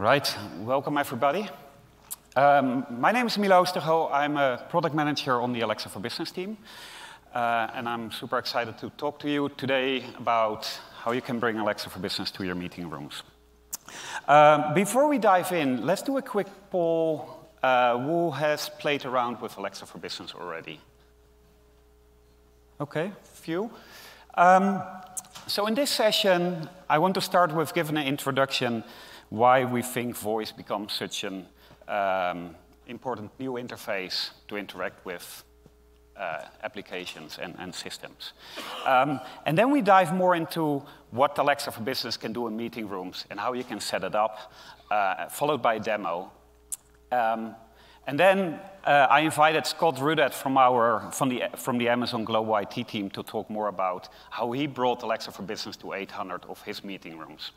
Right, welcome everybody. Um, my name is Milo Oostergo. I'm a product manager on the Alexa for Business team. Uh, and I'm super excited to talk to you today about how you can bring Alexa for Business to your meeting rooms. Um, before we dive in, let's do a quick poll. Uh, who has played around with Alexa for Business already? Okay, few. Um, so in this session, I want to start with giving an introduction why we think voice becomes such an um, important new interface to interact with uh, applications and, and systems. Um, and then we dive more into what Alexa for Business can do in meeting rooms and how you can set it up, uh, followed by a demo. Um, and then uh, I invited Scott Rudet from, our, from, the, from the Amazon Global IT team to talk more about how he brought Alexa for Business to 800 of his meeting rooms.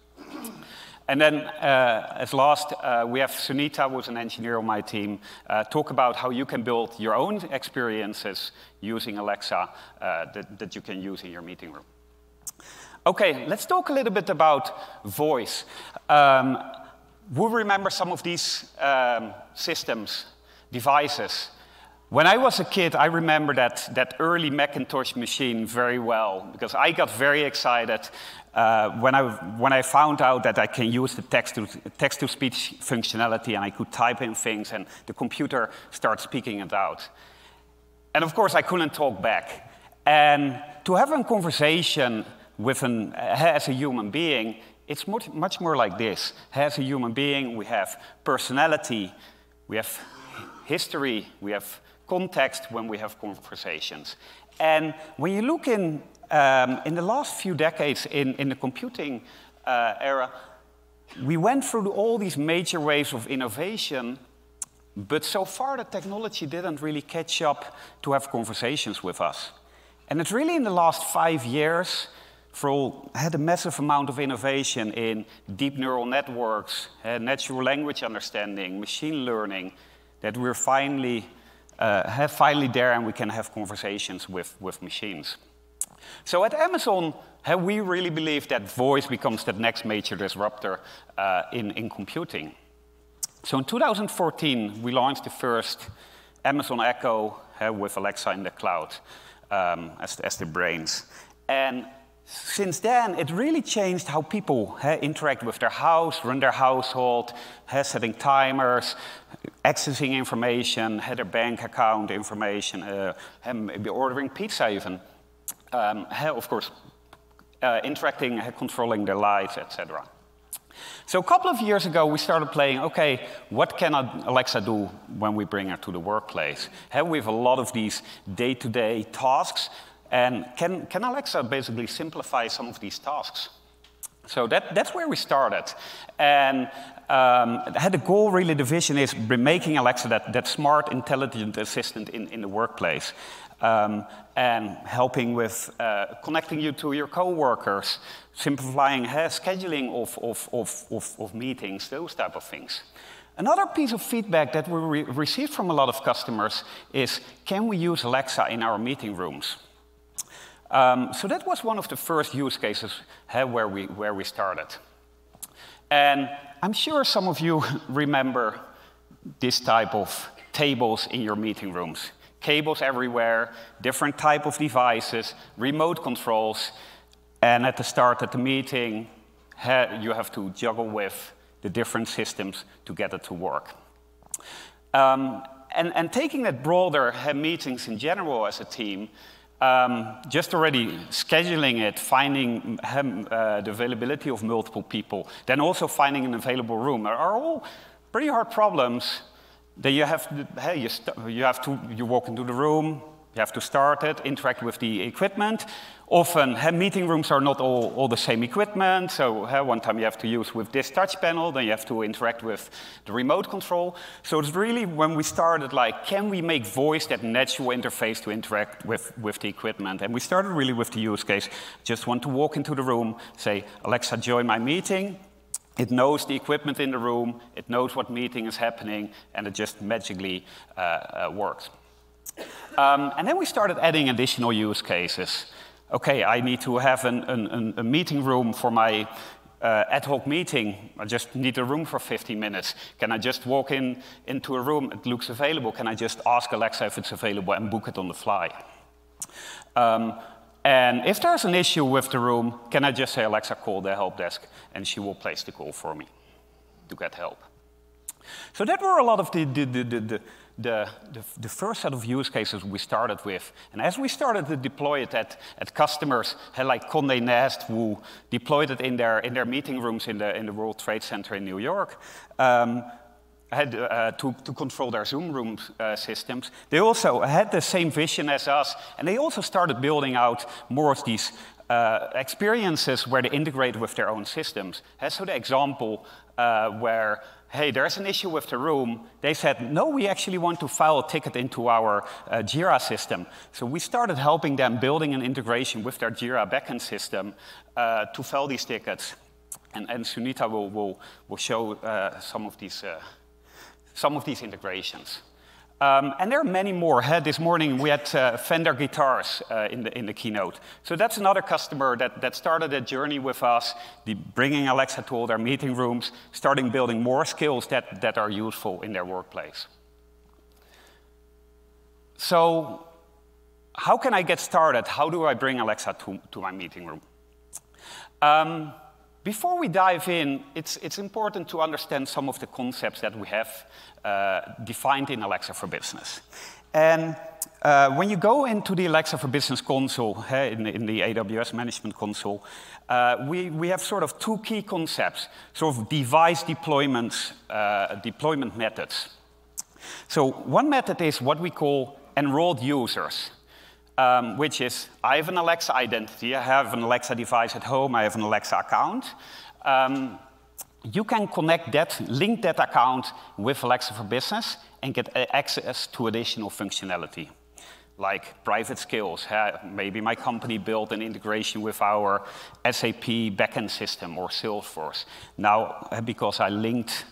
And then, uh, as last, uh, we have Sunita, who's an engineer on my team, uh, talk about how you can build your own experiences using Alexa uh, that, that you can use in your meeting room. Okay, let's talk a little bit about voice. Um, who remember some of these um, systems, devices? When I was a kid, I remember that, that early Macintosh machine very well because I got very excited uh, when, I, when I found out that I can use the text-to-speech text -to functionality and I could type in things and the computer starts speaking it out. And of course, I couldn't talk back. And to have a conversation with an, as a human being, it's much, much more like this. As a human being, we have personality, we have history, we have context when we have conversations. And when you look in, um, in the last few decades in, in the computing uh, era, we went through all these major waves of innovation, but so far the technology didn't really catch up to have conversations with us. And it's really in the last five years, for all, had a massive amount of innovation in deep neural networks, uh, natural language understanding, machine learning, that we're finally uh, have finally there and we can have conversations with, with machines. So at Amazon, we really believe that voice becomes the next major disruptor uh, in, in computing. So in 2014, we launched the first Amazon Echo uh, with Alexa in the cloud um, as, as the brains. And since then, it really changed how people interact with their house, run their household, setting timers, accessing information, had their bank account information, uh, maybe ordering pizza even. Um, of course, uh, interacting, controlling their lives, etc. So a couple of years ago, we started playing, okay, what can Alexa do when we bring her to the workplace? we have a lot of these day-to-day -day tasks and can, can Alexa basically simplify some of these tasks? So that, that's where we started. And um, the goal, really, the vision is making Alexa that, that smart, intelligent assistant in, in the workplace. Um, and helping with uh, connecting you to your coworkers, simplifying uh, scheduling of, of, of, of, of meetings, those type of things. Another piece of feedback that we re received from a lot of customers is, can we use Alexa in our meeting rooms? Um, so that was one of the first use cases where, we, where we started. And I'm sure some of you remember this type of tables in your meeting rooms. Cables everywhere, different type of devices, remote controls, and at the start of the meeting, you have to juggle with the different systems to get it to work. Um, and, and, taking that broader meetings in general as a team, um, just already scheduling it, finding uh, the availability of multiple people, then also finding an available room are all pretty hard problems that you have to, hey, you, you have to, you walk into the room, you have to start it, interact with the equipment. Often, meeting rooms are not all, all the same equipment. So one time you have to use with this touch panel, then you have to interact with the remote control. So it's really when we started, like, can we make voice that natural interface to interact with, with the equipment? And we started really with the use case. Just want to walk into the room, say, Alexa, join my meeting. It knows the equipment in the room, it knows what meeting is happening, and it just magically uh, uh, works. Um, and then we started adding additional use cases. Okay, I need to have an, an, a meeting room for my uh, ad hoc meeting, I just need a room for 15 minutes. Can I just walk in into a room, it looks available, can I just ask Alexa if it's available and book it on the fly? Um, and if there's an issue with the room, can I just say, Alexa, call the help desk, and she will place the call for me to get help. So that were a lot of the, the, the, the, the, the, first set of use cases we started with. And as we started to deploy it at, at customers like Condé Nast, who deployed it in their, in their meeting rooms in the, in the World Trade Center in New York, um, had uh, to, to, control their Zoom room uh, systems. They also had the same vision as us, and they also started building out more of these uh, experiences where they integrate with their own systems. And so the example uh, where hey, there's an issue with the room. They said, no, we actually want to file a ticket into our uh, Jira system. So we started helping them building an integration with their Jira backend system uh, to file these tickets. And, and Sunita will, will, will show uh, some, of these, uh, some of these integrations. Um, and there are many more. this morning we had uh, Fender guitars uh, in, the, in the keynote. So that's another customer that, that started a journey with us, the, bringing Alexa to all their meeting rooms, starting building more skills that, that are useful in their workplace. So how can I get started? How do I bring Alexa to, to my meeting room? Um, before we dive in, it's, it's important to understand some of the concepts that we have uh, defined in Alexa for Business. And uh, when you go into the Alexa for Business console, hey, in, in, the AWS Management Console, uh, we, we have sort of two key concepts, sort of device deployments, uh, deployment methods. So one method is what we call enrolled users um, which is I have an Alexa identity, I have an Alexa device at home, I have an Alexa account. Um, you can connect that, link that account with Alexa for Business and get access to additional functionality, like private skills. Maybe my company built an integration with our SAP backend system or Salesforce. Now, because I linked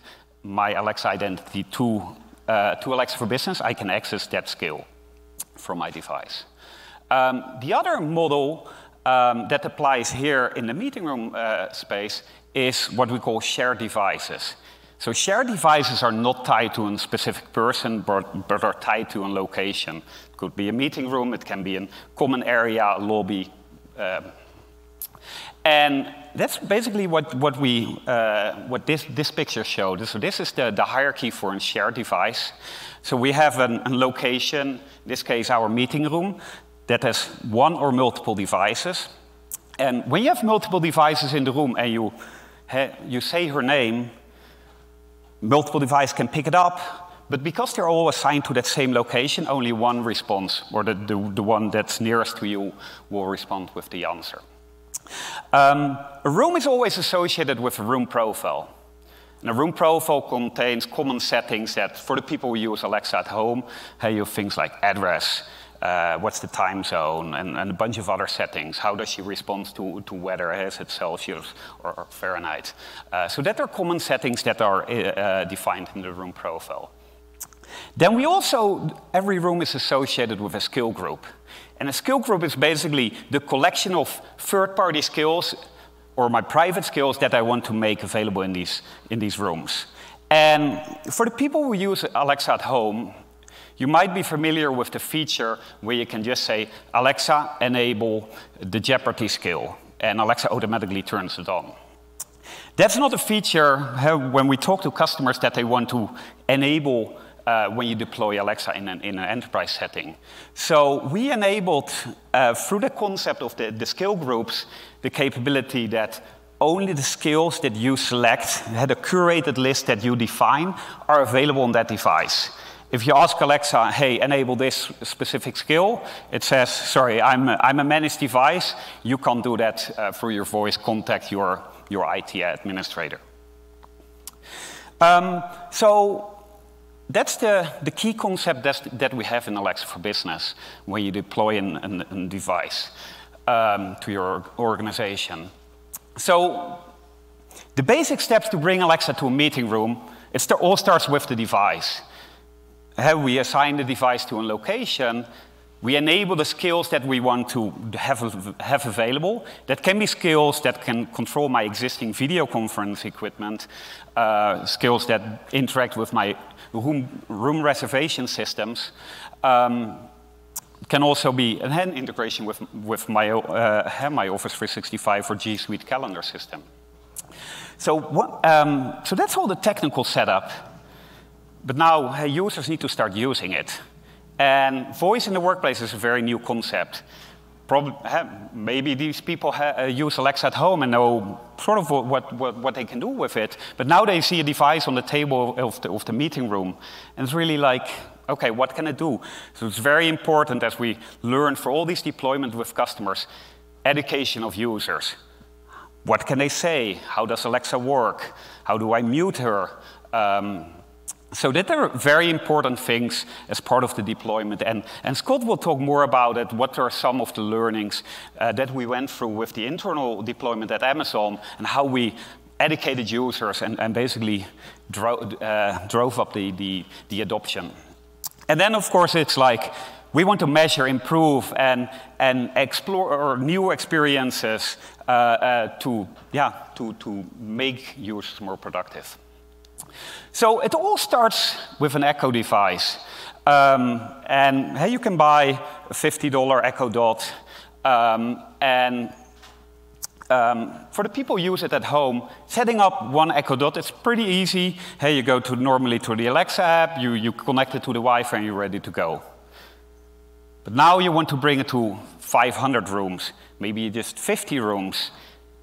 my Alexa identity to, uh, to Alexa for Business, I can access that skill from my device. Um, the other model um, that applies here in the meeting room uh, space is what we call shared devices. So shared devices are not tied to a specific person, but, but are tied to a location. It could be a meeting room, it can be a common area, a lobby. Um, and that's basically what, what, we, uh, what this, this picture showed. So this is the, the hierarchy for a shared device. So we have a location, in this case our meeting room, that has one or multiple devices. And when you have multiple devices in the room and you, you say her name, multiple devices can pick it up, but because they're all assigned to that same location, only one responds, or the, the, the one that's nearest to you will respond with the answer. Um, a room is always associated with a room profile. And a room profile contains common settings that, for the people who use Alexa at home, hey, you have things like address, uh, what's the time zone, and, and, a bunch of other settings. How does she respond to, to weather? Is it Celsius or, or Fahrenheit? Uh, so that are common settings that are uh, defined in the room profile. Then we also, every room is associated with a skill group. And a skill group is basically the collection of third-party skills or my private skills that I want to make available in these, in these rooms. And for the people who use Alexa at home, you might be familiar with the feature where you can just say, Alexa, enable the Jeopardy skill, and Alexa automatically turns it on. That's not a feature when we talk to customers that they want to enable uh, when you deploy Alexa in an, in an, enterprise setting. So we enabled, uh, through the concept of the, the skill groups, the capability that only the skills that you select, had a curated list that you define, are available on that device. If you ask Alexa, hey, enable this specific skill, it says, sorry, I'm a, I'm a managed device. You can't do that uh, through your voice. Contact your, your IT administrator. Um, so that's the, the key concept that we have in Alexa for Business when you deploy a device um, to your organization. So the basic steps to bring Alexa to a meeting room, it all starts with the device we assign the device to a location, We enable the skills that we want to have, have available. That can be skills that can control my existing video conference equipment, uh, skills that interact with my room, room reservation systems. Um, can also be an integration with, with my, uh, my Office 365 or G Suite calendar system. So, what, um, so that's all the technical setup. But now users need to start using it. And voice in the workplace is a very new concept. Maybe these people uh, use Alexa at home and know sort of what, what, what, they can do with it. But now they see a device on the table of the, of the meeting room. And it's really like, okay, what can it do? So it's very important as we learn for all these deployments with customers, education of users. What can they say? How does Alexa work? How do I mute her? Um, so that are very important things as part of the deployment. And, and Scott will talk more about it, what are some of the learnings uh, that we went through with the internal deployment at Amazon and how we educated users and, and basically dro uh, drove up the, the, the adoption. And then, of course, it's like we want to measure, improve, and, and explore new experiences uh, uh, to, yeah, to, to make users more productive. So it all starts with an Echo device. Um, and hey, you can buy a $50 Echo Dot. Um, and um, for the people who use it at home, setting up one Echo Dot, it's pretty easy. Hey, you go to normally to the Alexa app, you, you connect it to the Wi-Fi, and you're ready to go. But now you want to bring it to 500 rooms, maybe just 50 rooms.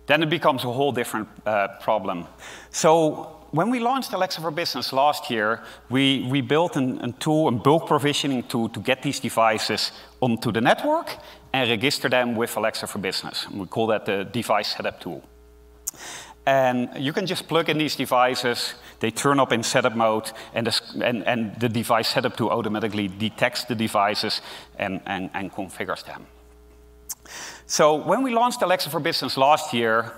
Then it becomes a whole different uh, problem. So when we launched Alexa for Business last year, we, we built an, a tool, a bulk provisioning tool to get these devices onto the network and register them with Alexa for Business. We call that the device setup tool. And you can just plug in these devices, they turn up in setup mode, and the, and, and the device setup tool automatically detects the devices and, and, and configures them. So when we launched Alexa for Business last year,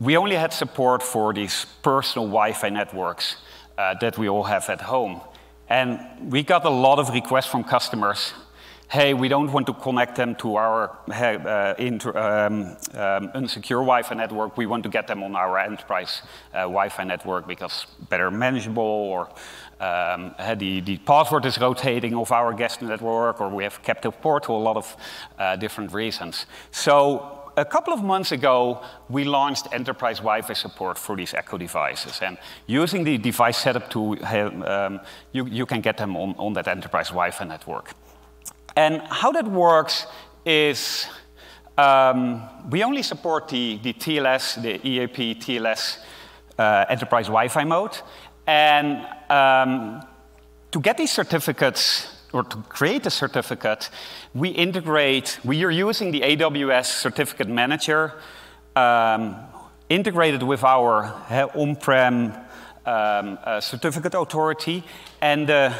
we only had support for these personal Wi-Fi networks uh, that we all have at home. And we got a lot of requests from customers. Hey, we don't want to connect them to our uh, inter, um, um, unsecure Wi-Fi network. We want to get them on our enterprise uh, Wi-Fi network because better manageable, or um, the, the password is rotating of our guest network, or we have captive port for a lot of uh, different reasons. So a couple of months ago, we launched enterprise Wi-Fi support for these Echo devices. And using the device setup tool, um, you, you can get them on, on that enterprise Wi-Fi network. And how that works is um, we only support the, the TLS, the EAP TLS uh, enterprise Wi-Fi mode. And um, to get these certificates, or to create a certificate, we integrate, we are using the AWS Certificate Manager um, integrated with our uh, on-prem um, uh, certificate authority. And uh,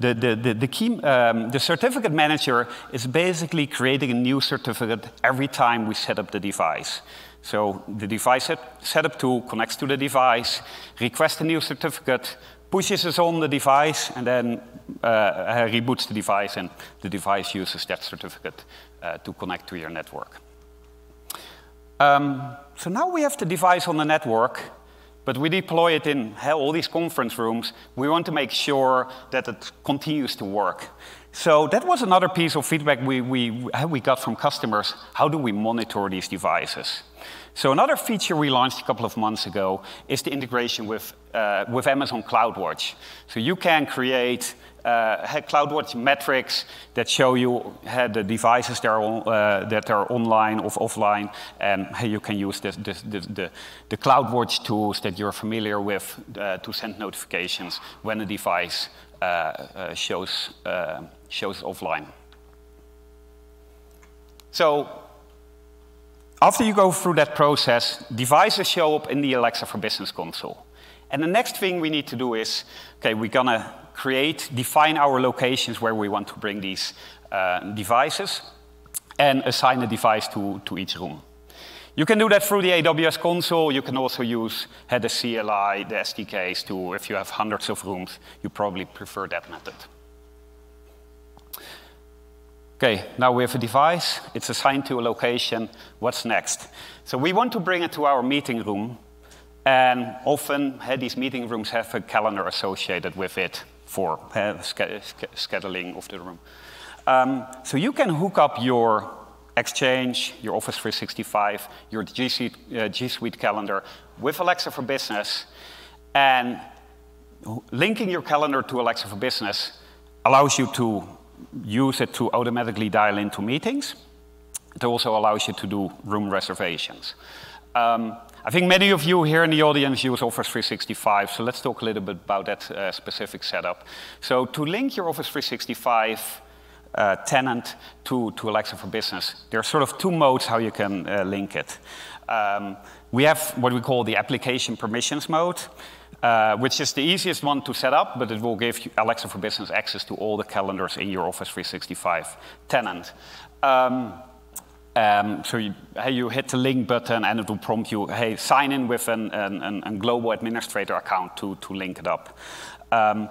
the, the, the, the, key, um, the certificate manager is basically creating a new certificate every time we set up the device. So the device set, setup tool connects to the device, requests a new certificate, pushes us on the device, and then uh, reboots the device, and the device uses that certificate uh, to connect to your network. Um, so now we have the device on the network, but we deploy it in all these conference rooms. We want to make sure that it continues to work. So that was another piece of feedback we, we, we got from customers. How do we monitor these devices? So another feature we launched a couple of months ago is the integration with, uh, with Amazon CloudWatch. So you can create uh, CloudWatch metrics that show you uh, the devices that are, uh, that are online or offline, and you can use this, this, this, the, the CloudWatch tools that you're familiar with uh, to send notifications when a device uh, uh, shows, shows offline. So after you go through that process, devices show up in the Alexa for Business console. And the next thing we need to do is, okay, we're gonna create, define our locations where we want to bring these uh, devices and assign a device to, to each room. You can do that through the AWS console. You can also use uh, the CLI, the SDKs to, if you have hundreds of rooms, you probably prefer that method. Okay, now we have a device. It's assigned to a location. What's next? So we want to bring it to our meeting room. And often, uh, these meeting rooms have a calendar associated with it for uh, scheduling of the room. Um, so you can hook up your Exchange, your Office 365, your G Suite, uh, G Suite calendar with Alexa for Business. And linking your calendar to Alexa for Business allows you to use it to automatically dial into meetings. It also allows you to do room reservations. Um, I think many of you here in the audience use Office 365, so let's talk a little bit about that uh, specific setup. So to link your Office 365 uh, tenant to, to Alexa for Business. There are sort of two modes how you can uh, link it. Um, we have what we call the application permissions mode, uh, which is the easiest one to set up, but it will give Alexa for Business access to all the calendars in your Office 365 tenant. Um, um, so you, hey, you, hit the link button and it will prompt you, hey, sign in with an, an, an global administrator account to, to link it up. Um,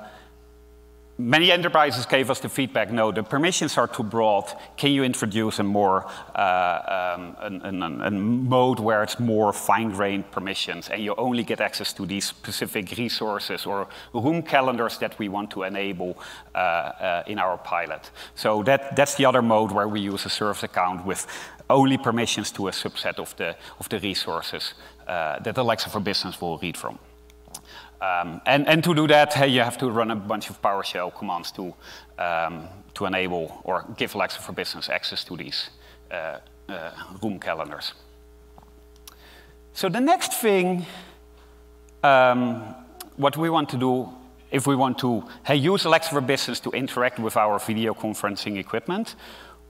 Many enterprises gave us the feedback, no, the permissions are too broad. Can you introduce a more, uh, um, an, an, a mode where it's more fine-grained permissions and you only get access to these specific resources or room calendars that we want to enable uh, uh, in our pilot. So that, that's the other mode where we use a service account with only permissions to a subset of the, of the resources uh, that Alexa for Business will read from. Um, and, and, to do that, hey, you have to run a bunch of PowerShell commands to, um, to enable or give Alexa for Business access to these uh, uh, room calendars. So the next thing, um, what we want to do, if we want to hey, use Alexa for Business to interact with our video conferencing equipment,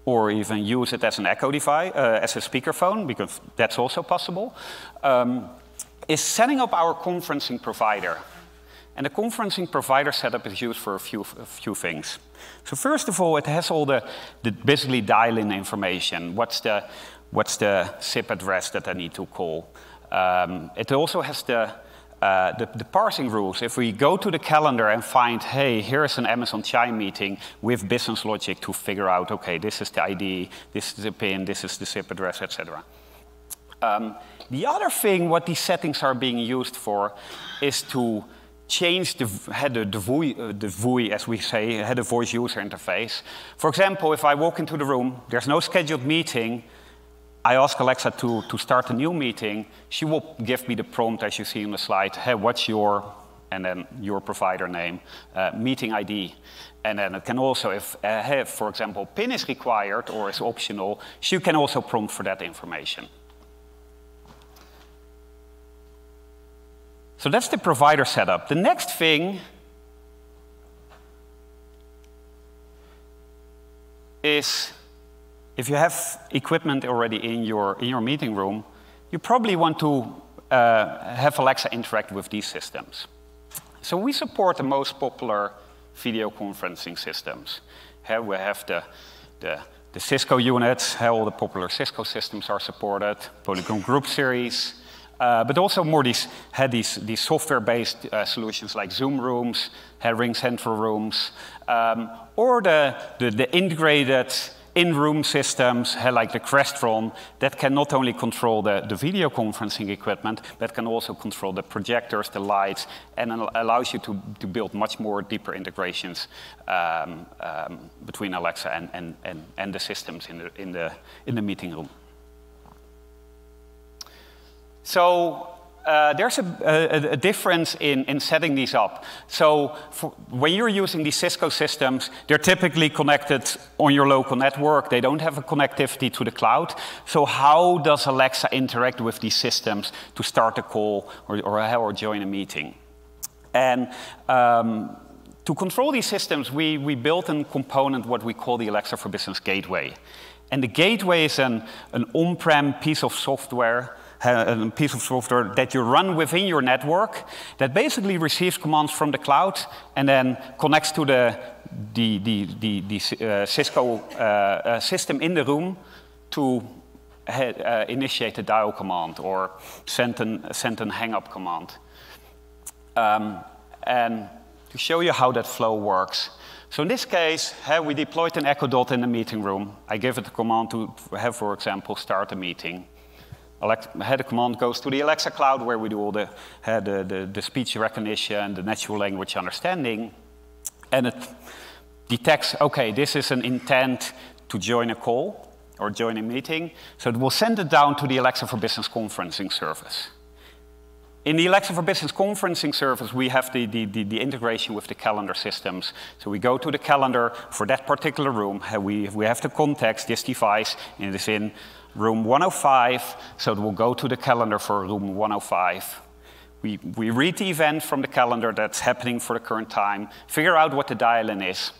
or even use it as an echo device, uh, as a speakerphone, because that's also possible. Is setting up our conferencing provider. And the conferencing provider setup is used for a few, a few things. So first of all, it has all the, the basically dial-in information. What's the, what's the SIP address that I need to call? Um, it also has the, uh, the, the, parsing rules. If we go to the calendar and find, hey, here's an Amazon Chime meeting with business logic to figure out, okay, this is the ID, this is the PIN, this is the SIP address, etc. Um, the other thing, what these settings are being used for, is to change the, the, the, VUI, uh, the VUI, as we say, had the voice user interface. For example, if I walk into the room, there's no scheduled meeting, I ask Alexa to, to start a new meeting, she will give me the prompt as you see on the slide, hey, what's your, and then your provider name, uh, meeting ID. And then it can also, if, uh, for example, PIN is required or is optional, she can also prompt for that information. So that's the provider setup. The next thing is if you have equipment already in your, in your meeting room, you probably want to uh, have Alexa interact with these systems. So we support the most popular video conferencing systems. Here we have the, the, the Cisco units, how all the popular Cisco systems are supported, Polycom Group Series, uh, but also more these, had these, these software-based uh, solutions like Zoom Rooms, Ring Central Rooms, um, or the, the, the integrated in-room systems like the Crestron that can not only control the, the, video conferencing equipment, but can also control the projectors, the lights, and allows you to, to build much more deeper integrations um, um, between Alexa and, and, and, and, the systems in the, in, the, in the meeting room. So uh, there's a, a, a, difference in, in setting these up. So when you're using these Cisco systems, they're typically connected on your local network. They don't have a connectivity to the cloud. So how does Alexa interact with these systems to start a call or, or, or join a meeting? And um, to control these systems, we, we built a component, what we call the Alexa for Business Gateway. And the gateway is an, an on-prem piece of software a piece of software that you run within your network that basically receives commands from the cloud and then connects to the, the, the, the, the uh, Cisco uh, uh, system in the room to uh, initiate a dial command or send an, send an hang up command. Um, and to show you how that flow works. So in this case, we deployed an Echo Dot in the meeting room. I give it a command to have, for example, start a meeting. Alexa, command goes to the Alexa cloud where we do all the, eh, the, the, the speech recognition, the natural language understanding. And it detects, OK, this is an intent to join a call or join a meeting. So it will send it down to the Alexa for Business conferencing service. In the Alexa for Business conferencing service, we have the, the, the, the, integration with the calendar systems. So we go to the calendar for that particular room. We, we have the context, this device, and it is in room 105. So it will go to the calendar for room 105. We, we read the event from the calendar that's happening for the current time, figure out what the dial-in is,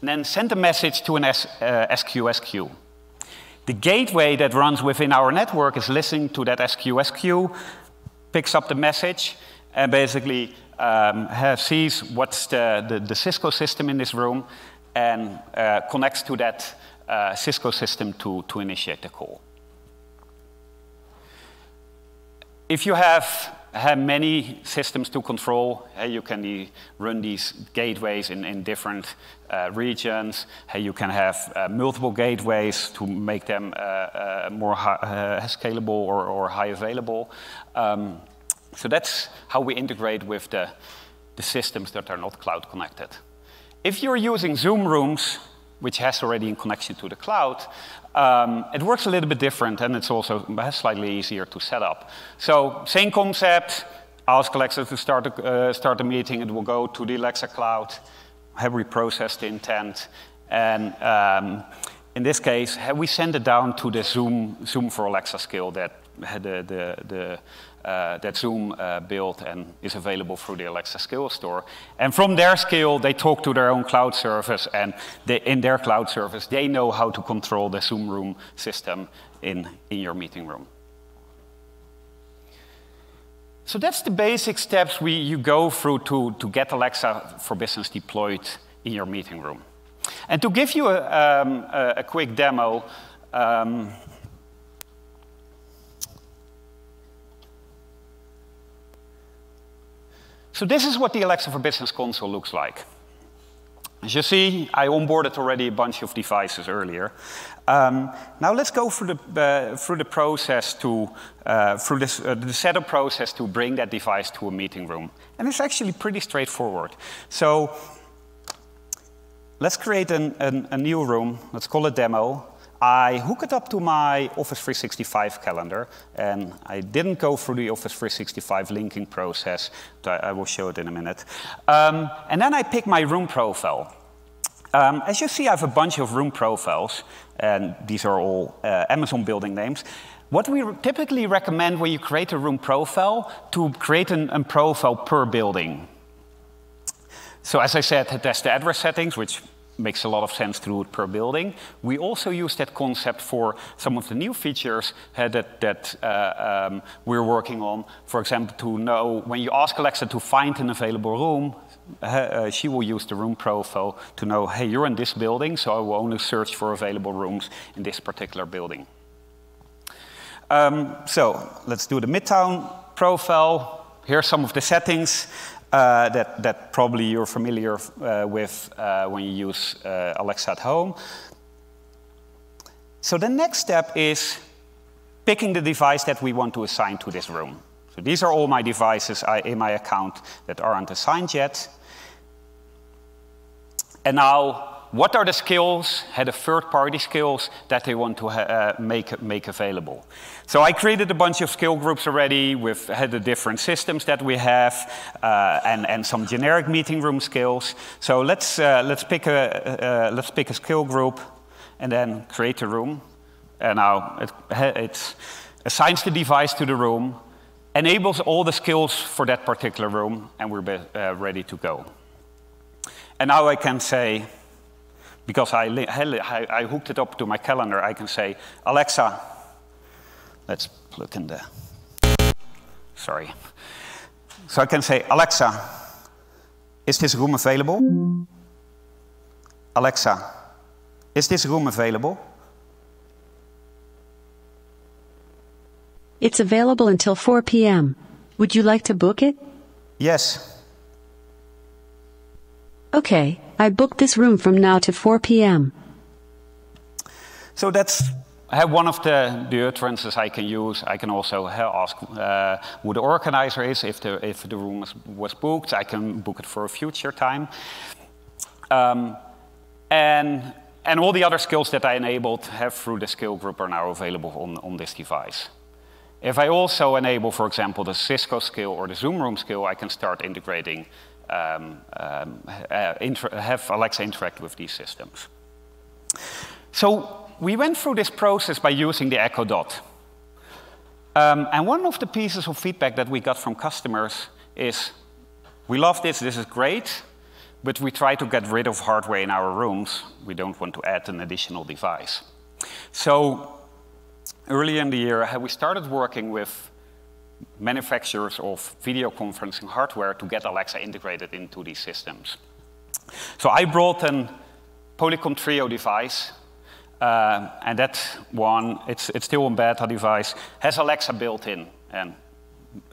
and then send a message to an S, uh, SQS queue. The gateway that runs within our network is listening to that SQS queue, picks up the message and basically um, has, sees what's the, the, the, Cisco system in this room and uh, connects to that uh, Cisco system to, to initiate the call. If you have, have many systems to control, you can run these gateways in, in different uh, regions. You can have uh, multiple gateways to make them uh, uh more uh, scalable or, or, high available. Um, so that's how we integrate with the, the systems that are not cloud connected. If you're using Zoom Rooms, which has already in connection to the cloud, um, it works a little bit different and it's also slightly easier to set up. So same concept, ask Alexa to start a, uh, start a meeting, it will go to the Alexa cloud, have we processed the intent, and um, in this case, we send it down to the Zoom, Zoom for Alexa skill that the, the, the uh, that Zoom uh, built and is available through the Alexa skill store. And from their skill, they talk to their own cloud service, and they, in their cloud service, they know how to control the Zoom room system in, in your meeting room. So that's the basic steps we, you go through to, to get Alexa for Business deployed in your meeting room. And to give you a, um, a, a quick demo, um, So this is what the Alexa for Business console looks like. As you see, I onboarded already a bunch of devices earlier. Um, now let's go through the, uh, through the process to, uh, through this, uh, the setup process to bring that device to a meeting room. And it's actually pretty straightforward. So let's create an, an, a new room. Let's call it demo. I hook it up to my Office 365 calendar, and I didn't go through the Office 365 linking process. I will show it in a minute. Um, and then I pick my room profile. Um, as you see, I have a bunch of room profiles, and these are all uh, Amazon building names. What we typically recommend when you create a room profile, to create a profile per building. So as I said, that's the address settings, which makes a lot of sense to do it per building. We also use that concept for some of the new features uh, that, that uh, um, we're working on. For example, to know when you ask Alexa to find an available room, uh, uh, she will use the room profile to know, hey, you're in this building, so I will only search for available rooms in this particular building. Um, so let's do the Midtown profile. Here are some of the settings uh, that, that probably you're familiar uh, with uh, when you use uh, Alexa at home. So the next step is picking the device that we want to assign to this room. So these are all my devices in my account that aren't assigned yet. And now what are the skills, had the third-party skills that they want to uh, make, make available. So I created a bunch of skill groups already with uh, the different systems that we have uh, and, and some generic meeting room skills. So let's, uh, let's, pick a, uh, let's pick a skill group and then create a room. And now it, it assigns the device to the room, enables all the skills for that particular room, and we're uh, ready to go. And now I can say, because I, I, I, hooked it up to my calendar, I can say, Alexa, let's look in the, sorry. So I can say, Alexa, is this room available? Alexa, is this room available? It's available until 4 p.m. Would you like to book it? Yes. Okay, I booked this room from now to 4 p.m. So that's I have one of the, the utterances I can use. I can also uh, ask uh, who the organizer is. If the, if the room was, was booked, I can book it for a future time. Um, and, and all the other skills that I enabled have through the skill group are now available on, on this device. If I also enable, for example, the Cisco skill or the Zoom Room skill, I can start integrating, um, um, uh, have Alexa interact with these systems. So we went through this process by using the Echo Dot. Um, and one of the pieces of feedback that we got from customers is, we love this, this is great, but we try to get rid of hardware in our rooms. We don't want to add an additional device. So early in the year, we started working with manufacturers of video conferencing hardware to get Alexa integrated into these systems. So I brought an Polycom Trio device, uh, and that one, it's, it's still a beta device, has Alexa built in. And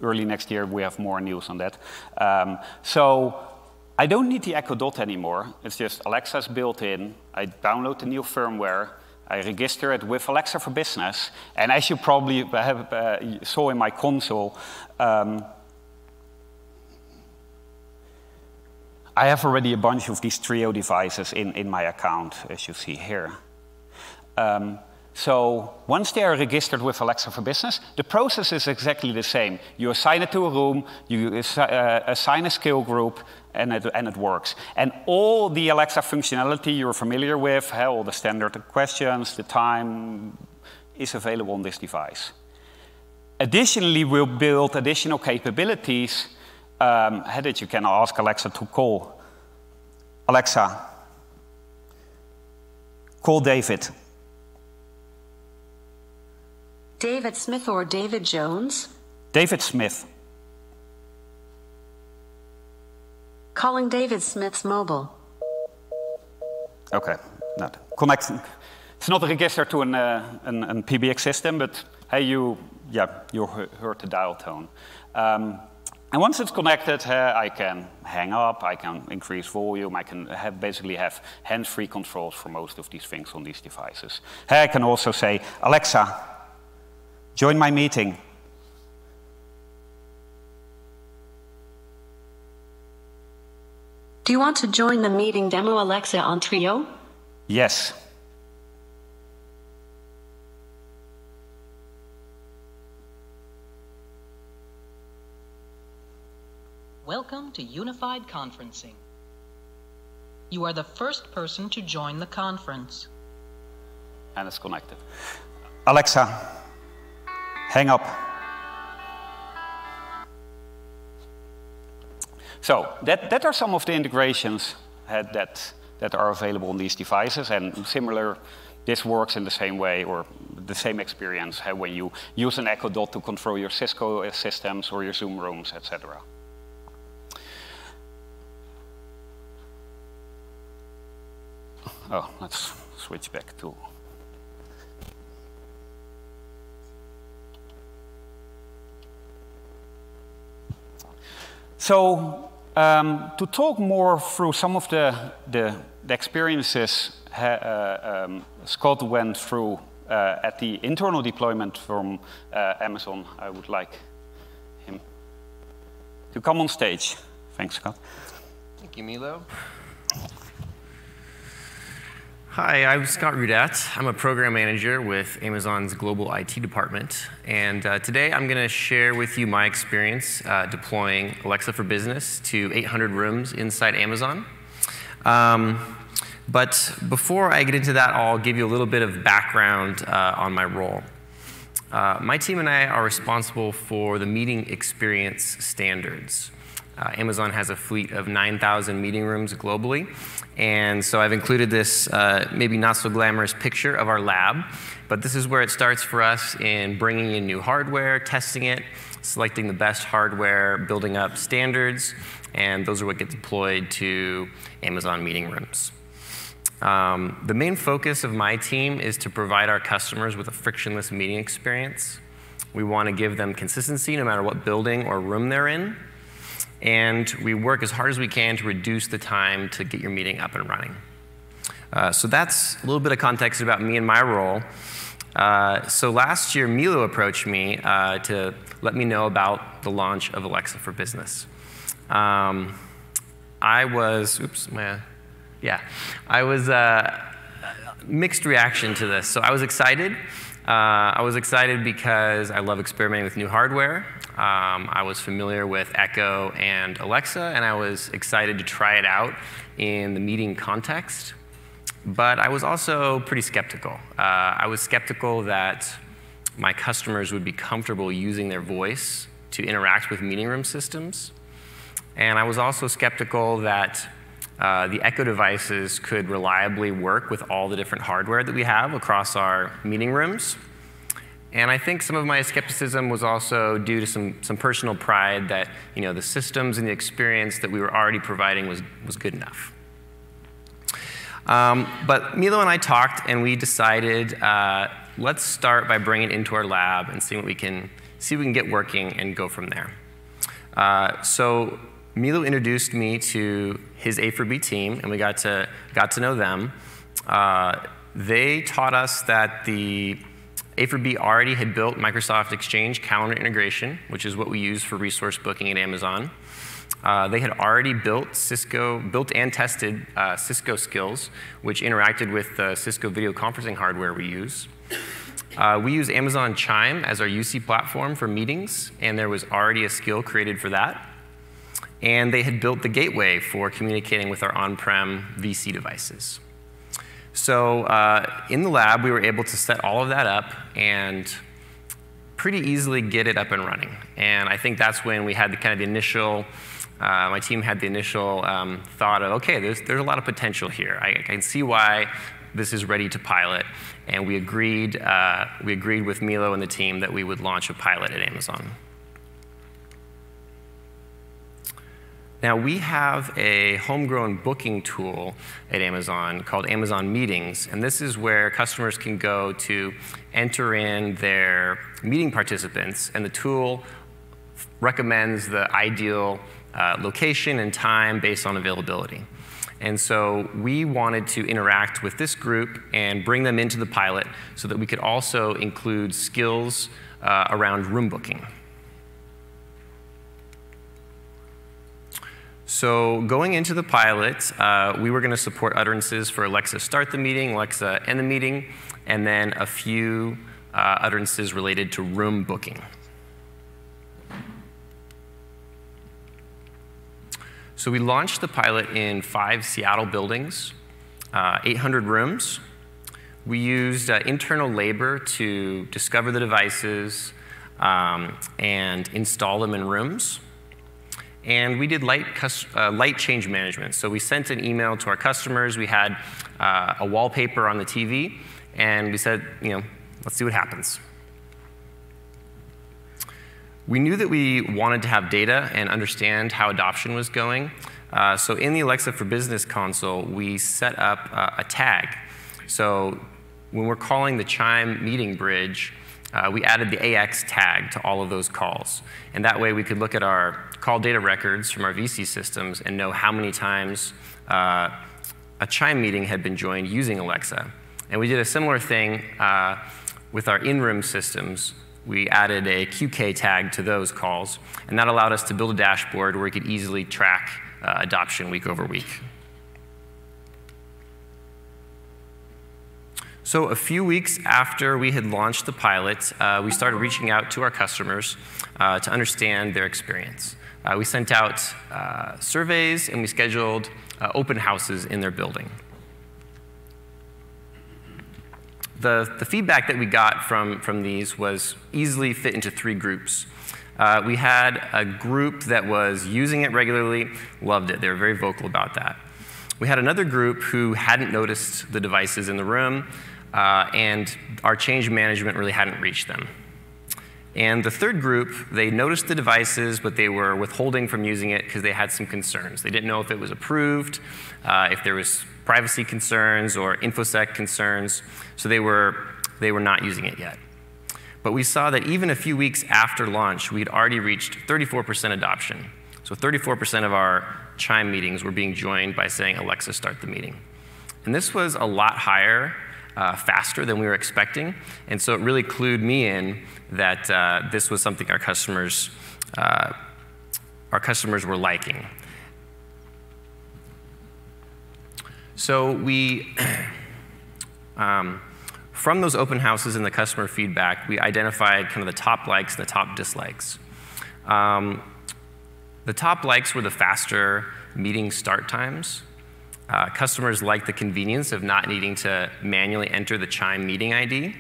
early next year, we have more news on that. Um, so I don't need the Echo Dot anymore. It's just Alexa's built in. I download the new firmware. I register it with Alexa for Business. And as you probably have, uh, saw in my console, um, I have already a bunch of these Trio devices in, in my account, as you see here. Um, so once they are registered with Alexa for Business, the process is exactly the same. You assign it to a room, you uh, assign a skill group, and it, and it works. And all the Alexa functionality you're familiar with, all the standard questions, the time, is available on this device. Additionally, we'll build additional capabilities um, that you can ask Alexa to call. Alexa, call David. David Smith or David Jones? David Smith. Calling David Smith's mobile. Okay, not connect. It's not registered to an, uh, an, an, PBX system, but hey, you, yeah, you heard the dial tone. Um, and once it's connected, uh, I can hang up, I can increase volume, I can have basically have hands-free controls for most of these things on these devices. I can also say, Alexa, join my meeting. Do you want to join the meeting demo Alexa on Trio? Yes. Welcome to Unified Conferencing. You are the first person to join the conference. And it's connected. Alexa, hang up. So that, that are some of the integrations uh, that, that are available on these devices. And similar, this works in the same way or the same experience uh, when you use an Echo Dot to control your Cisco systems or your Zoom rooms, etc. Oh, let's switch back to So um, to talk more through some of the, the, the experiences uh, um, Scott went through uh, at the internal deployment from uh, Amazon, I would like him to come on stage. Thanks, Scott. Thank you, Milo. Hi, I'm Scott Rudat. I'm a program manager with Amazon's global IT department. And uh, today I'm going to share with you my experience uh, deploying Alexa for Business to 800 rooms inside Amazon. Um, but before I get into that, I'll give you a little bit of background uh, on my role. Uh, my team and I are responsible for the meeting experience standards. Uh, Amazon has a fleet of 9,000 meeting rooms globally. And so I've included this uh, maybe not so glamorous picture of our lab. But this is where it starts for us in bringing in new hardware, testing it, selecting the best hardware, building up standards. And those are what get deployed to Amazon meeting rooms. Um, the main focus of my team is to provide our customers with a frictionless meeting experience. We want to give them consistency no matter what building or room they're in. And we work as hard as we can to reduce the time to get your meeting up and running. Uh, so that's a little bit of context about me and my role. Uh, so last year, Milo approached me uh, to let me know about the launch of Alexa for Business. Um, I was, oops, my, yeah, I was uh, mixed reaction to this. So I was excited. Uh, I was excited because I love experimenting with new hardware. Um, I was familiar with Echo and Alexa, and I was excited to try it out in the meeting context. But I was also pretty skeptical. Uh, I was skeptical that my customers would be comfortable using their voice to interact with meeting room systems. And I was also skeptical that uh, the Echo devices could reliably work with all the different hardware that we have across our meeting rooms. And I think some of my skepticism was also due to some, some personal pride that you know, the systems and the experience that we were already providing was, was good enough. Um, but Milo and I talked, and we decided uh, let's start by bringing it into our lab and see what we can see what we can get working and go from there. Uh, so Milo introduced me to his A4B team, and we got to got to know them. Uh, they taught us that the A4B already had built Microsoft Exchange calendar integration, which is what we use for resource booking at Amazon. Uh, they had already built Cisco, built and tested uh, Cisco skills, which interacted with the Cisco video conferencing hardware we use. Uh, we use Amazon Chime as our UC platform for meetings, and there was already a skill created for that. And they had built the gateway for communicating with our on-prem VC devices. So uh, in the lab, we were able to set all of that up and pretty easily get it up and running. And I think that's when we had the kind of the initial uh, my team had the initial um, thought of, okay, there's, there's a lot of potential here. I, I, can see why this is ready to pilot. And we agreed, uh, we agreed with Milo and the team that we would launch a pilot at Amazon. Now, we have a homegrown booking tool at Amazon called Amazon Meetings, and this is where customers can go to enter in their meeting participants, and the tool recommends the ideal uh, location and time based on availability. And so we wanted to interact with this group and bring them into the pilot so that we could also include skills uh, around room booking. So going into the pilot, uh, we were going to support utterances for Alexa start the meeting, Alexa end the meeting, and then a few uh, utterances related to room booking. So we launched the pilot in five Seattle buildings, uh, 800 rooms. We used uh, internal labor to discover the devices um, and install them in rooms. And we did light, uh, light change management. So we sent an email to our customers. We had uh, a wallpaper on the TV, and we said, you know, let's see what happens. We knew that we wanted to have data and understand how adoption was going. Uh, so in the Alexa for Business console, we set up uh, a tag. So when we're calling the Chime meeting bridge, uh, we added the AX tag to all of those calls. And that way we could look at our call data records from our VC systems and know how many times uh, a Chime meeting had been joined using Alexa. And we did a similar thing uh, with our in-room systems we added a QK tag to those calls, and that allowed us to build a dashboard where we could easily track uh, adoption week over week. So a few weeks after we had launched the pilot, uh, we started reaching out to our customers uh, to understand their experience. Uh, we sent out uh, surveys and we scheduled uh, open houses in their building. the, the feedback that we got from, from these was easily fit into three groups. Uh, we had a group that was using it regularly, loved it. They were very vocal about that. We had another group who hadn't noticed the devices in the room, uh, and our change management really hadn't reached them. And the third group, they noticed the devices, but they were withholding from using it because they had some concerns. They didn't know if it was approved, uh, if there was privacy concerns or InfoSec concerns, so they were, they were not using it yet. But we saw that even a few weeks after launch, we'd already reached 34% adoption. So 34% of our Chime meetings were being joined by saying, Alexa, start the meeting. And this was a lot higher, uh, faster than we were expecting. And so it really clued me in that uh, this was something our customers, uh, our customers were liking. So we, um, from those open houses and the customer feedback, we identified kind of the top likes and the top dislikes. Um, the top likes were the faster meeting start times. Uh, customers liked the convenience of not needing to manually enter the Chime meeting ID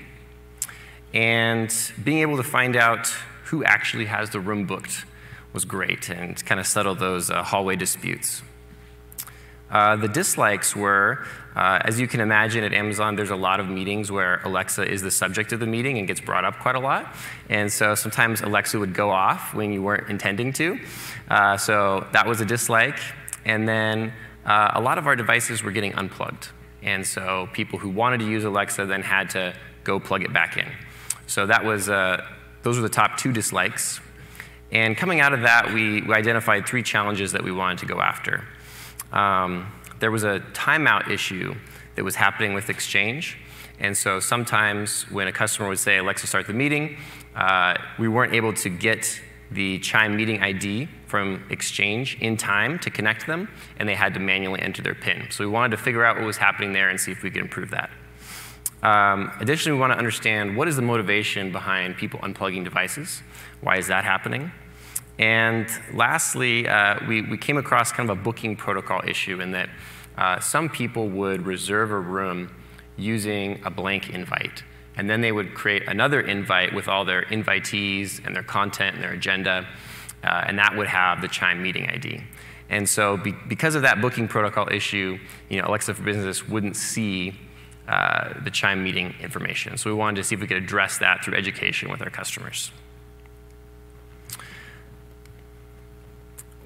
and being able to find out who actually has the room booked was great and kind of settle those uh, hallway disputes. Uh, the dislikes were, uh, as you can imagine at Amazon, there's a lot of meetings where Alexa is the subject of the meeting and gets brought up quite a lot. And so sometimes Alexa would go off when you weren't intending to. Uh, so that was a dislike. And then uh, a lot of our devices were getting unplugged. And so people who wanted to use Alexa then had to go plug it back in. So that was, uh, those were the top two dislikes. And coming out of that, we, we identified three challenges that we wanted to go after um, there was a timeout issue that was happening with Exchange. And so sometimes when a customer would say, Alexa, start the meeting, uh, we weren't able to get the Chime meeting ID from Exchange in time to connect them, and they had to manually enter their PIN. So we wanted to figure out what was happening there and see if we could improve that. Um, additionally, we want to understand what is the motivation behind people unplugging devices? Why is that happening? And lastly, uh, we, we came across kind of a booking protocol issue in that uh, some people would reserve a room using a blank invite. And then they would create another invite with all their invitees and their content and their agenda, uh, and that would have the Chime meeting ID. And so be, because of that booking protocol issue, you know, Alexa for Business wouldn't see uh, the Chime meeting information. So we wanted to see if we could address that through education with our customers.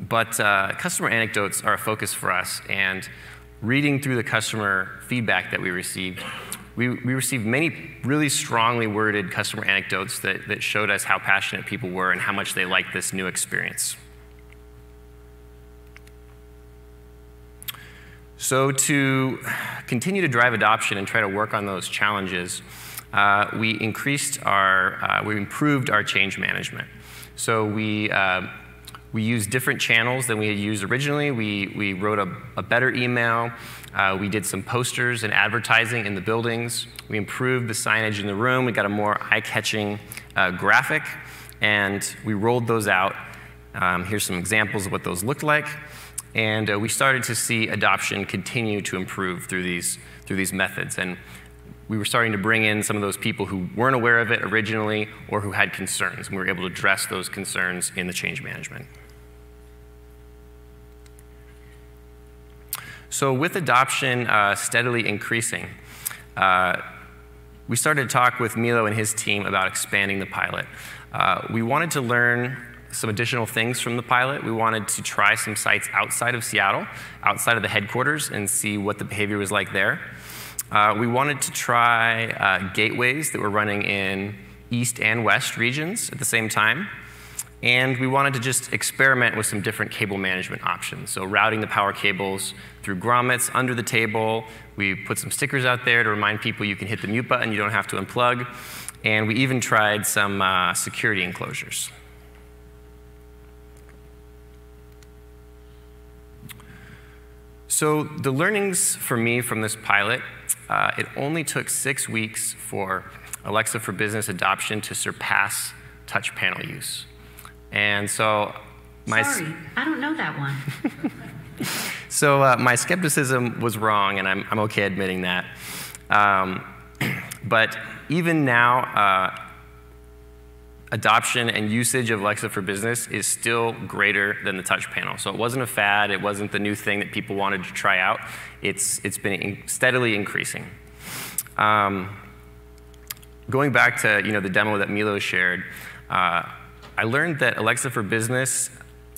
But uh, customer anecdotes are a focus for us, and reading through the customer feedback that we received, we, we received many really strongly worded customer anecdotes that, that showed us how passionate people were and how much they liked this new experience. So, to continue to drive adoption and try to work on those challenges, uh, we increased our, uh, we improved our change management. So, we uh, we used different channels than we had used originally. We, we wrote a, a better email. Uh, we did some posters and advertising in the buildings. We improved the signage in the room. We got a more eye-catching uh, graphic, and we rolled those out. Um, here's some examples of what those looked like. And uh, we started to see adoption continue to improve through these, through these methods. And we were starting to bring in some of those people who weren't aware of it originally or who had concerns. And we were able to address those concerns in the change management. So with adoption uh, steadily increasing, uh, we started to talk with Milo and his team about expanding the pilot. Uh, we wanted to learn some additional things from the pilot. We wanted to try some sites outside of Seattle, outside of the headquarters, and see what the behavior was like there. Uh, we wanted to try uh, gateways that were running in east and west regions at the same time. And we wanted to just experiment with some different cable management options. So routing the power cables through grommets under the table. We put some stickers out there to remind people you can hit the mute button, you don't have to unplug. And we even tried some uh, security enclosures. So the learnings for me from this pilot, uh, it only took six weeks for Alexa for Business adoption to surpass touch panel use. And so my Sorry, I don't know that one. so uh, my skepticism was wrong, and I'm, I'm okay admitting that. Um, but even now, uh, adoption and usage of Alexa for Business is still greater than the touch panel. So it wasn't a fad, it wasn't the new thing that people wanted to try out. It's, it's been in steadily increasing. Um, going back to you know, the demo that Milo shared, uh, I learned that Alexa for Business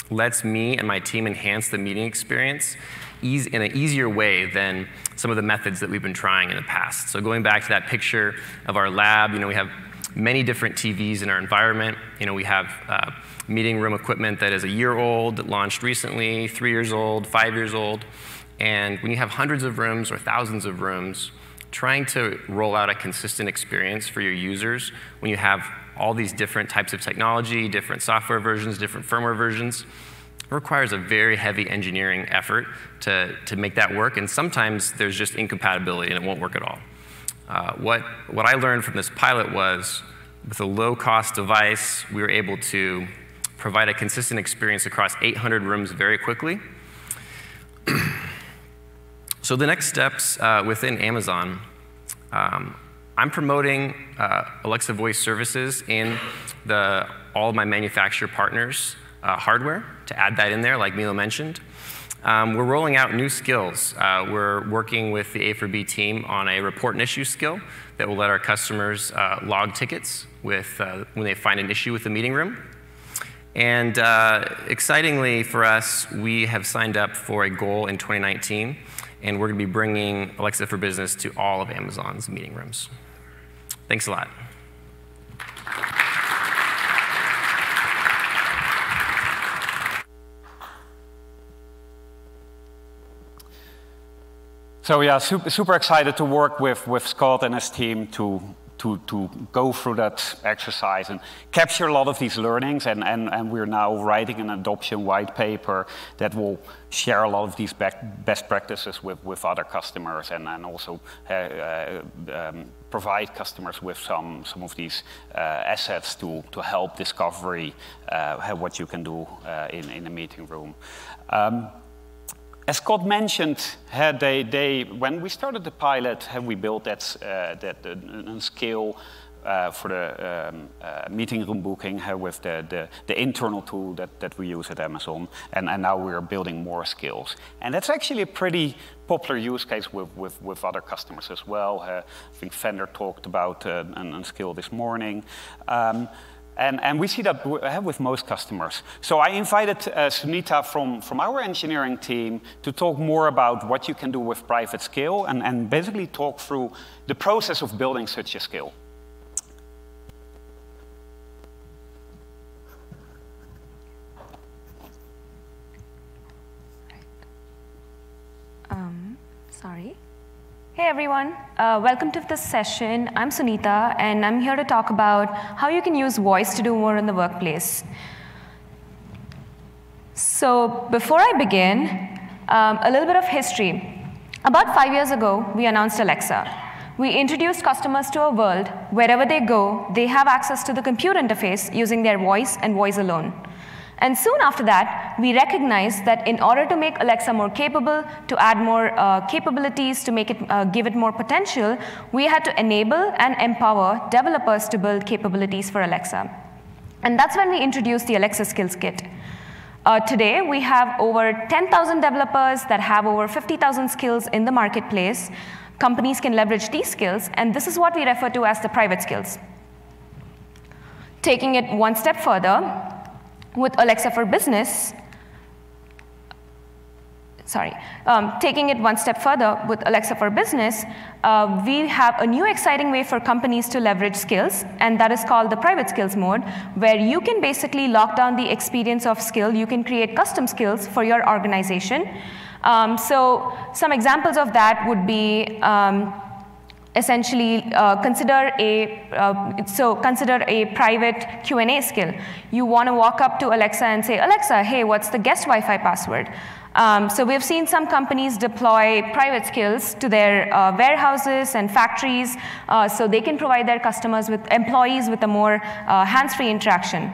lets me and my team enhance the meeting experience in an easier way than some of the methods that we've been trying in the past. So going back to that picture of our lab, you know, we have many different TVs in our environment. You know, we have uh, meeting room equipment that is a year old, launched recently, three years old, five years old. And when you have hundreds of rooms or thousands of rooms, trying to roll out a consistent experience for your users when you have all these different types of technology, different software versions, different firmware versions, requires a very heavy engineering effort to, to make that work. And sometimes there's just incompatibility and it won't work at all. Uh, what, what I learned from this pilot was with a low cost device, we were able to provide a consistent experience across 800 rooms very quickly. so the next steps uh, within Amazon, um, I'm promoting uh, Alexa voice services in the, all of my manufacturer partners' uh, hardware to add that in there, like Milo mentioned. Um, we're rolling out new skills. Uh, we're working with the A4B team on a report and issue skill that will let our customers uh, log tickets with, uh, when they find an issue with the meeting room. And uh, excitingly for us, we have signed up for a goal in 2019, and we're going to be bringing Alexa for Business to all of Amazon's meeting rooms. Thanks a lot. So yeah, super, super excited to work with, with Scott and his team to, to, to go through that exercise and capture a lot of these learnings. And, and, and we're now writing an adoption white paper that will share a lot of these best practices with, with other customers and, and also uh, uh, um, provide customers with some, some of these uh, assets to, to help discovery uh, what you can do uh, in, in a meeting room. Um, as Scott mentioned, they, they, when we started the pilot, have we built that, uh, that uh, scale uh, for the um, uh, meeting room booking with the, the, the, internal tool that, that we use at Amazon. And, and now we're building more skills. And that's actually a pretty popular use case with, with, with other customers as well. Uh, I think Fender talked about uh, an, an skill this morning. Um, and, and, we see that with most customers. So I invited uh, Sunita from, from our engineering team to talk more about what you can do with private skill and, and basically talk through the process of building such a skill. Um, sorry. Hey everyone, uh, welcome to this session. I'm Sunita, and I'm here to talk about how you can use voice to do more in the workplace. So, before I begin, um, a little bit of history. About five years ago, we announced Alexa. We introduced customers to a world wherever they go, they have access to the computer interface using their voice and voice alone. And soon after that, we recognized that in order to make Alexa more capable, to add more uh, capabilities, to make it, uh, give it more potential, we had to enable and empower developers to build capabilities for Alexa. And that's when we introduced the Alexa Skills Kit. Uh, today, we have over 10,000 developers that have over 50,000 skills in the marketplace. Companies can leverage these skills, and this is what we refer to as the private skills. Taking it one step further, with Alexa for Business, sorry, um, taking it one step further with Alexa for Business, uh, we have a new exciting way for companies to leverage skills, and that is called the private skills mode, where you can basically lock down the experience of skill. You can create custom skills for your organization. Um, so some examples of that would be um, essentially uh, consider a uh, so consider a private Q&A skill. You want to walk up to Alexa and say, Alexa, hey, what's the guest Wi-Fi password? Um, so we've seen some companies deploy private skills to their uh, warehouses and factories uh, so they can provide their customers with employees with a more uh, hands-free interaction.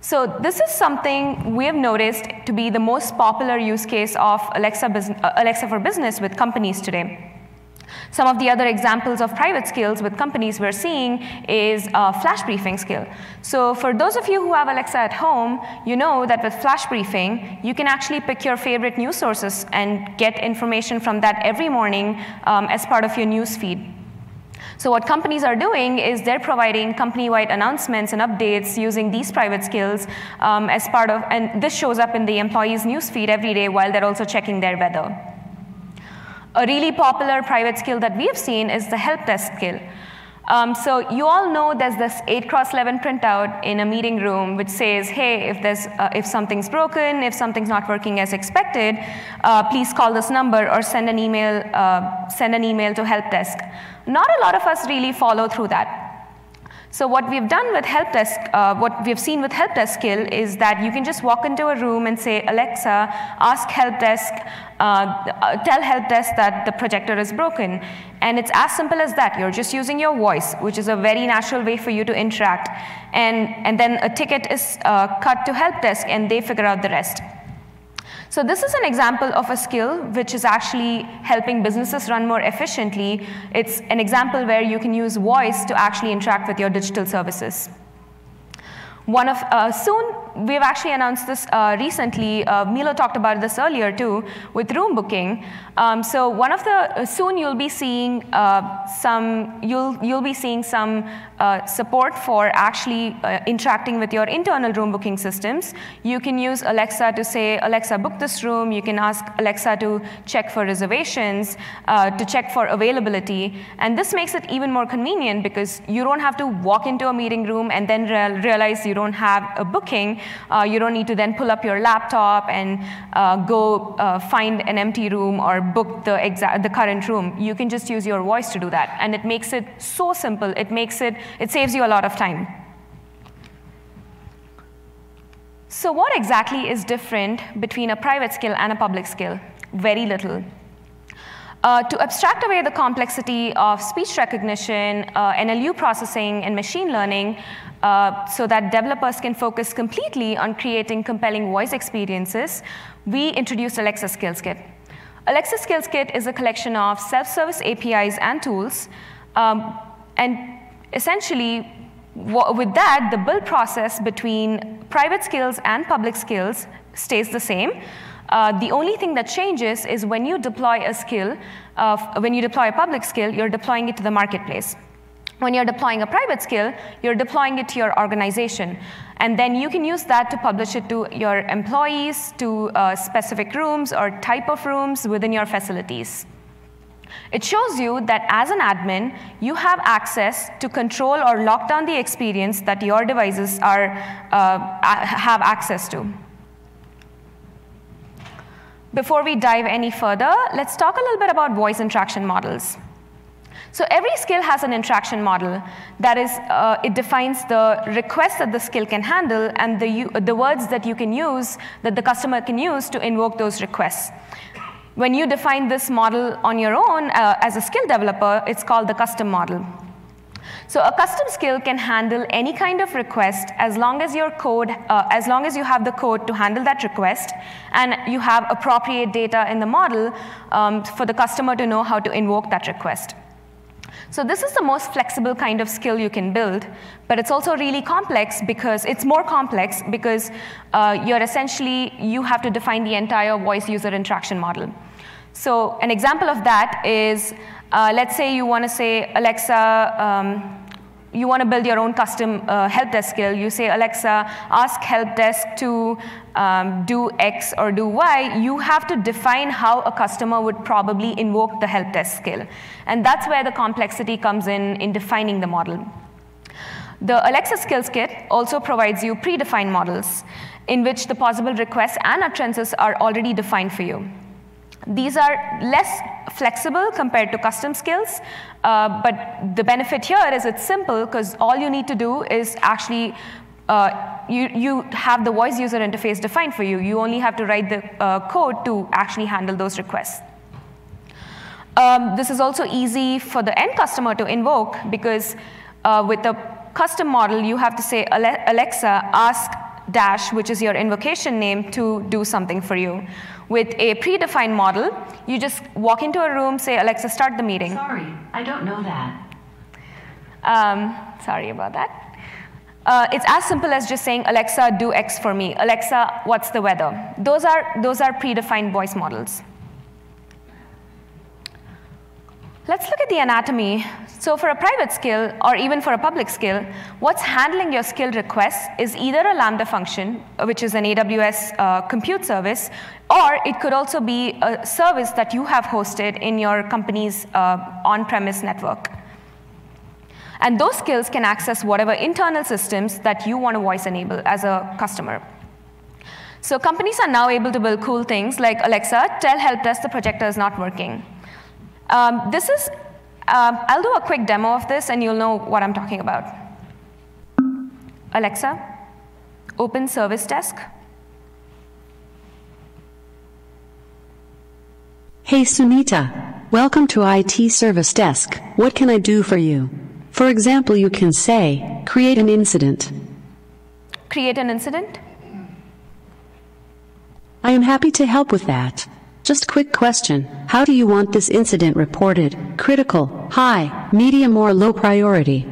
So this is something we have noticed to be the most popular use case of Alexa, uh, Alexa for Business with companies today. Some of the other examples of private skills with companies we're seeing is a flash briefing skill. So for those of you who have Alexa at home, you know that with flash briefing, you can actually pick your favorite news sources and get information from that every morning um, as part of your news feed. So what companies are doing is they're providing company-wide announcements and updates using these private skills um, as part of, and this shows up in the employees' news feed every day while they're also checking their weather. A really popular private skill that we have seen is the help desk skill. Um, so you all know there's this 8 cross 11 printout in a meeting room which says, hey, if, there's, uh, if something's broken, if something's not working as expected, uh, please call this number or send an email, uh, send an email to help desk. Not a lot of us really follow through that. So what we've done with help desk, uh, what we've seen with help desk skill is that you can just walk into a room and say, Alexa, ask help desk, uh, uh, tell help desk that the projector is broken. And it's as simple as that. You're just using your voice, which is a very natural way for you to interact. And, and then a ticket is uh, cut to help desk and they figure out the rest. So this is an example of a skill which is actually helping businesses run more efficiently. It's an example where you can use voice to actually interact with your digital services. One of, uh, soon, we've actually announced this uh, recently. Uh, Milo talked about this earlier too, with room booking. Um, so one of the, uh, soon you'll be seeing uh, some, you'll, you'll be seeing some uh, support for actually uh, interacting with your internal room booking systems. You can use Alexa to say, Alexa, book this room. You can ask Alexa to check for reservations, to check for availability. And this makes it even more convenient because you don't have to walk into a meeting room and then re realize you don't have a booking. Uh, you don't need to then pull up your laptop and uh, go uh, find an empty room or book the, the current room. You can just use your voice to do that. And it makes it so simple. It makes it it saves you a lot of time. So what exactly is different between a private skill and a public skill? Very little. Uh, to abstract away the complexity of speech recognition, uh, NLU processing, and machine learning, uh, so that developers can focus completely on creating compelling voice experiences, we introduced Alexa Skills Kit. Alexa Skills Kit is a collection of self-service APIs and tools, um, and essentially, with that, the build process between private skills and public skills stays the same. Uh, the only thing that changes is when you deploy a skill, uh, when you deploy a public skill, you're deploying it to the marketplace. When you're deploying a private skill, you're deploying it to your organization. And then you can use that to publish it to your employees, to uh, specific rooms or type of rooms within your facilities. It shows you that as an admin, you have access to control or lock down the experience that your devices are, uh, have access to. Before we dive any further, let's talk a little bit about voice interaction models. So every skill has an interaction model. That is, uh, it defines the requests that the skill can handle and the, the words that you can use, that the customer can use to invoke those requests. When you define this model on your own uh, as a skill developer, it's called the custom model. So a custom skill can handle any kind of request as long as your code, uh, as long as you have the code to handle that request, and you have appropriate data in the model um, for the customer to know how to invoke that request. So this is the most flexible kind of skill you can build, but it's also really complex because it's more complex because uh, you're essentially, you have to define the entire voice user interaction model. So an example of that is, uh, let's say you want to say, Alexa, um, you want to build your own custom uh, help desk skill. You say, Alexa, ask help desk to um, do X or do Y. You have to define how a customer would probably invoke the help desk skill. And that's where the complexity comes in, in defining the model. The Alexa Skills Kit also provides you predefined models in which the possible requests and utterances are already defined for you. These are less flexible compared to custom skills, uh, but the benefit here is it's simple because all you need to do is actually uh, you, you have the voice user interface defined for you. You only have to write the uh, code to actually handle those requests. Um, this is also easy for the end customer to invoke because uh, with the custom model, you have to say, Alexa, ask dash, which is your invocation name, to do something for you. With a predefined model, you just walk into a room, say, Alexa, start the meeting. Sorry, I don't know that. Um, sorry about that. Uh, it's as simple as just saying, Alexa, do X for me. Alexa, what's the weather? Those are, those are predefined voice models. Let's look at the anatomy. So for a private skill, or even for a public skill, what's handling your skill requests is either a Lambda function, which is an AWS uh, compute service, or it could also be a service that you have hosted in your company's uh, on-premise network. And those skills can access whatever internal systems that you want to voice enable as a customer. So companies are now able to build cool things like Alexa, tell help desk the projector is not working. Um, this is, um, I'll do a quick demo of this and you'll know what I'm talking about. Alexa, open service desk. Hey Sunita, welcome to IT Service Desk. What can I do for you? For example, you can say, create an incident. Create an incident? I am happy to help with that. Just quick question. How do you want this incident reported? Critical, high, medium or low priority?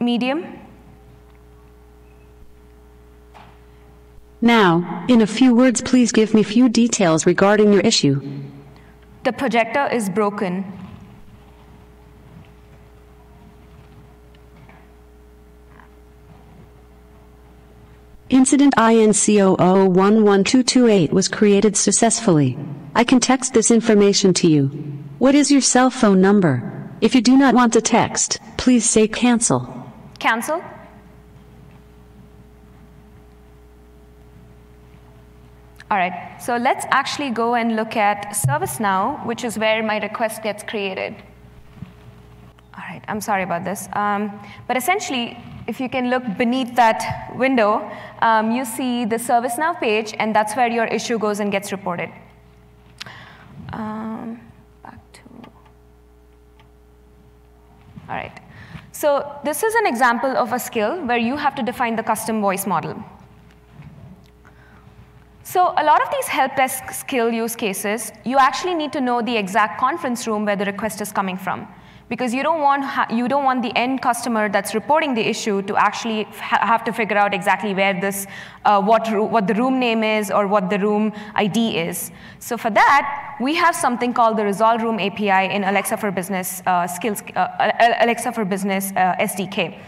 Medium? Now, in a few words please give me few details regarding your issue. The projector is broken. Incident INC0011228 was created successfully. I can text this information to you. What is your cell phone number? If you do not want to text, please say cancel. Cancel? All right, so let's actually go and look at ServiceNow, which is where my request gets created. All right, I'm sorry about this. Um, but essentially, if you can look beneath that window, um, you see the ServiceNow page, and that's where your issue goes and gets reported. Um, back to. All right. So this is an example of a skill where you have to define the custom voice model. So a lot of these help desk skill use cases, you actually need to know the exact conference room where the request is coming from because you don't want you don't want the end customer that's reporting the issue to actually ha have to figure out exactly where this uh, what what the room name is or what the room ID is. So for that, we have something called the Resolve Room API in Alexa for Business uh, skills uh, Alexa for Business uh, SDK.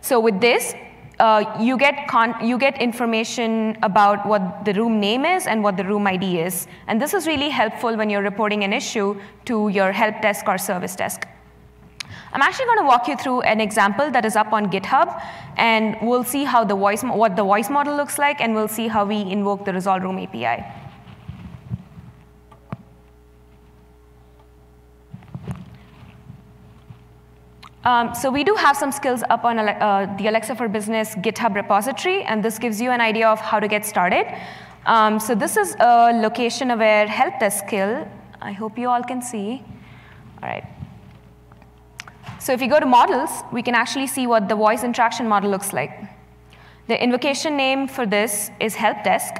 So with this, uh, you, get you get information about what the room name is and what the room ID is. And this is really helpful when you're reporting an issue to your help desk or service desk. I'm actually going to walk you through an example that is up on GitHub, and we'll see how the voice, what the voice model looks like, and we'll see how we invoke the Resolve Room API. Um, so we do have some skills up on uh, the Alexa for Business GitHub repository, and this gives you an idea of how to get started. Um, so this is a location-aware help desk skill. I hope you all can see. All right. So if you go to models, we can actually see what the voice interaction model looks like. The invocation name for this is help desk.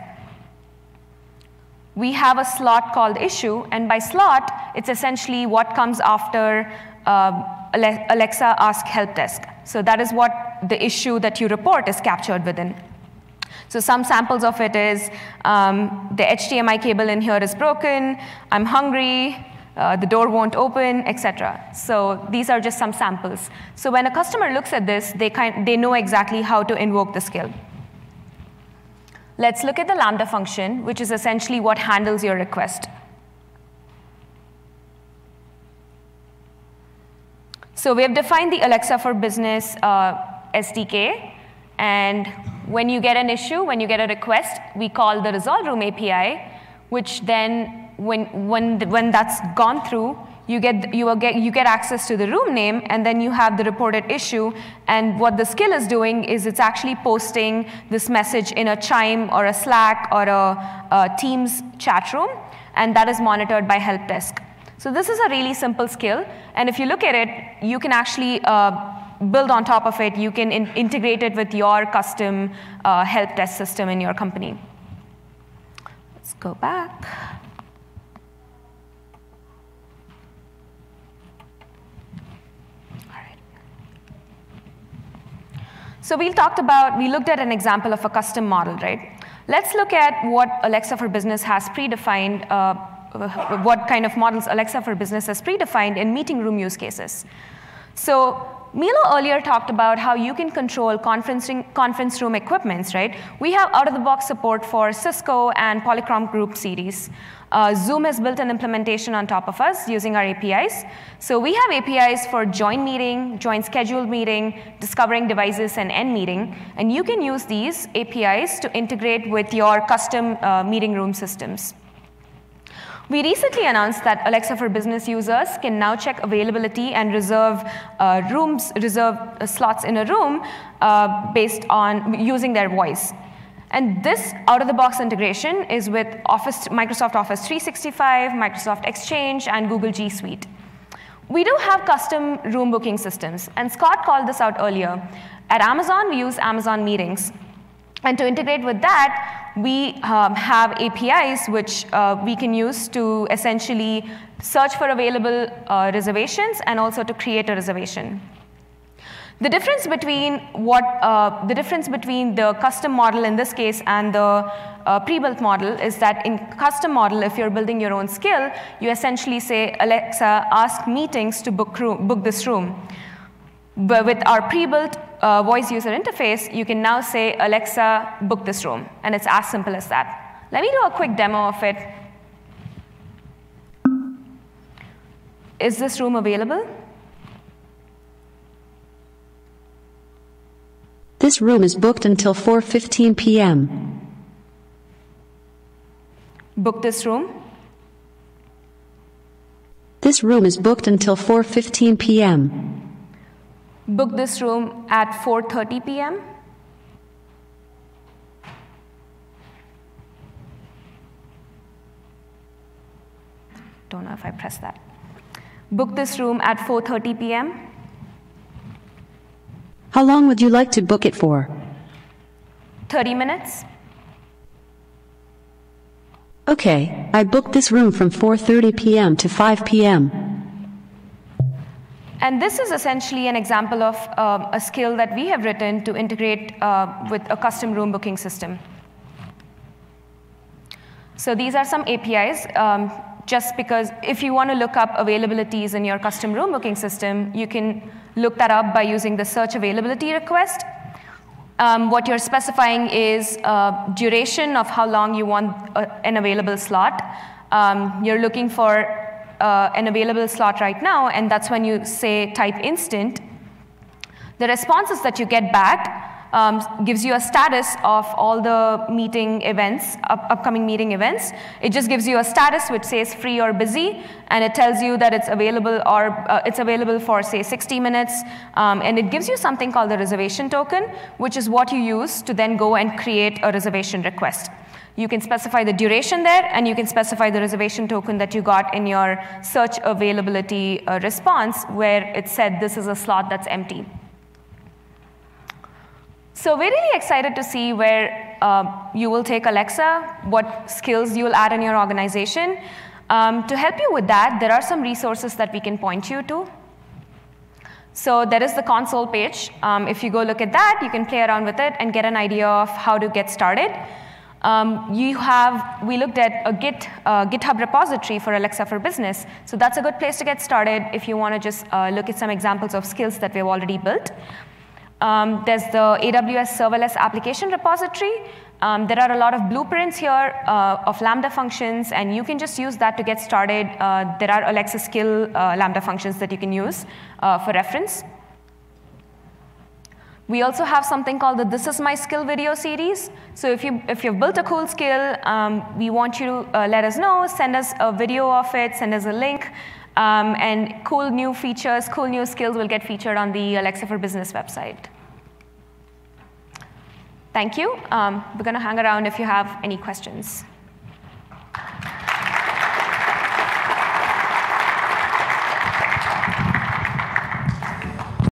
We have a slot called issue, and by slot, it's essentially what comes after um, Alexa ask help desk. So that is what the issue that you report is captured within. So some samples of it is um, the HDMI cable in here is broken, I'm hungry, uh, the door won't open, etc. So these are just some samples. So when a customer looks at this, they, kind, they know exactly how to invoke the skill. Let's look at the Lambda function, which is essentially what handles your request. So we have defined the Alexa for Business uh, SDK. And when you get an issue, when you get a request, we call the Resolve Room API, which then, when, when, when that's gone through, you get, you, get, you get access to the room name, and then you have the reported issue. And what the skill is doing is it's actually posting this message in a Chime or a Slack or a, a Teams chat room, and that is monitored by help desk. So this is a really simple skill. And if you look at it, you can actually uh, build on top of it. You can in integrate it with your custom uh, help desk system in your company. Let's go back. So we talked about, we looked at an example of a custom model, right? Let's look at what Alexa for Business has predefined uh, what kind of models Alexa for Business has predefined in meeting room use cases. So Milo earlier talked about how you can control conferencing, conference room equipments, right? We have out-of-the-box support for Cisco and Polycom Group series. Uh, Zoom has built an implementation on top of us using our APIs. So we have APIs for join meeting, join scheduled meeting, discovering devices, and end meeting. And you can use these APIs to integrate with your custom uh, meeting room systems. We recently announced that Alexa for Business users can now check availability and reserve uh, rooms, reserve uh, slots in a room uh, based on using their voice. And this out-of-the-box integration is with Office, Microsoft Office 365, Microsoft Exchange, and Google G Suite. We do have custom room booking systems, and Scott called this out earlier. At Amazon, we use Amazon Meetings. And to integrate with that, we um, have APIs which uh, we can use to essentially search for available uh, reservations and also to create a reservation. The difference between what uh, the difference between the custom model in this case and the uh, pre-built model is that in custom model, if you're building your own skill, you essentially say, Alexa, ask meetings to book, room, book this room. But with our pre-built uh, voice user interface, you can now say, Alexa, book this room. And it's as simple as that. Let me do a quick demo of it. Is this room available? This room is booked until 4:15 p.m. Book this room. This room is booked until 4:15 p.m book this room at 4.30 p.m. Don't know if I press that. Book this room at 4.30 p.m. How long would you like to book it for? 30 minutes. Okay, I booked this room from 4.30 p.m. to 5 p.m. And this is essentially an example of uh, a skill that we have written to integrate uh, with a custom room booking system. So these are some APIs. Um, just because if you want to look up availabilities in your custom room booking system, you can look that up by using the search availability request. Um, what you're specifying is uh, duration of how long you want a, uh, an available slot. Um, you're looking for uh, an available slot right now, and that's when you say type instant, the responses that you get back um, gives you a status of all the meeting events, up upcoming meeting events. It just gives you a status which says free or busy, and it tells you that it's available or uh, it's available for say 60 minutes, um, and it gives you something called the reservation token, which is what you use to then go and create a reservation request. You can specify the duration there, and you can specify the reservation token that you got in your search availability uh, response, where it said this is a slot that's empty. So we're really excited to see where uh, you will take Alexa, what skills you will add in your organization. Um, to help you with that, there are some resources that we can point you to. So there is the console page. Um, if you go look at that, you can play around with it and get an idea of how to get started. Um, you have, we looked at a Git, uh, GitHub repository for Alexa for Business. So that's a good place to get started if you want to just uh, look at some examples of skills that we've already built. Um, there's the AWS serverless application repository. Um, there are a lot of blueprints here uh, of Lambda functions, and you can just use that to get started. Uh, there are Alexa skill uh, Lambda functions that you can use uh, for reference. We also have something called the This Is My Skill video series. So if, you, if you've built a cool skill, um, we want you to uh, let us know, send us a video of it, send us a link, um, and cool new features, cool new skills will get featured on the Alexa for Business website. Thank you. Um, we're going to hang around if you have any questions.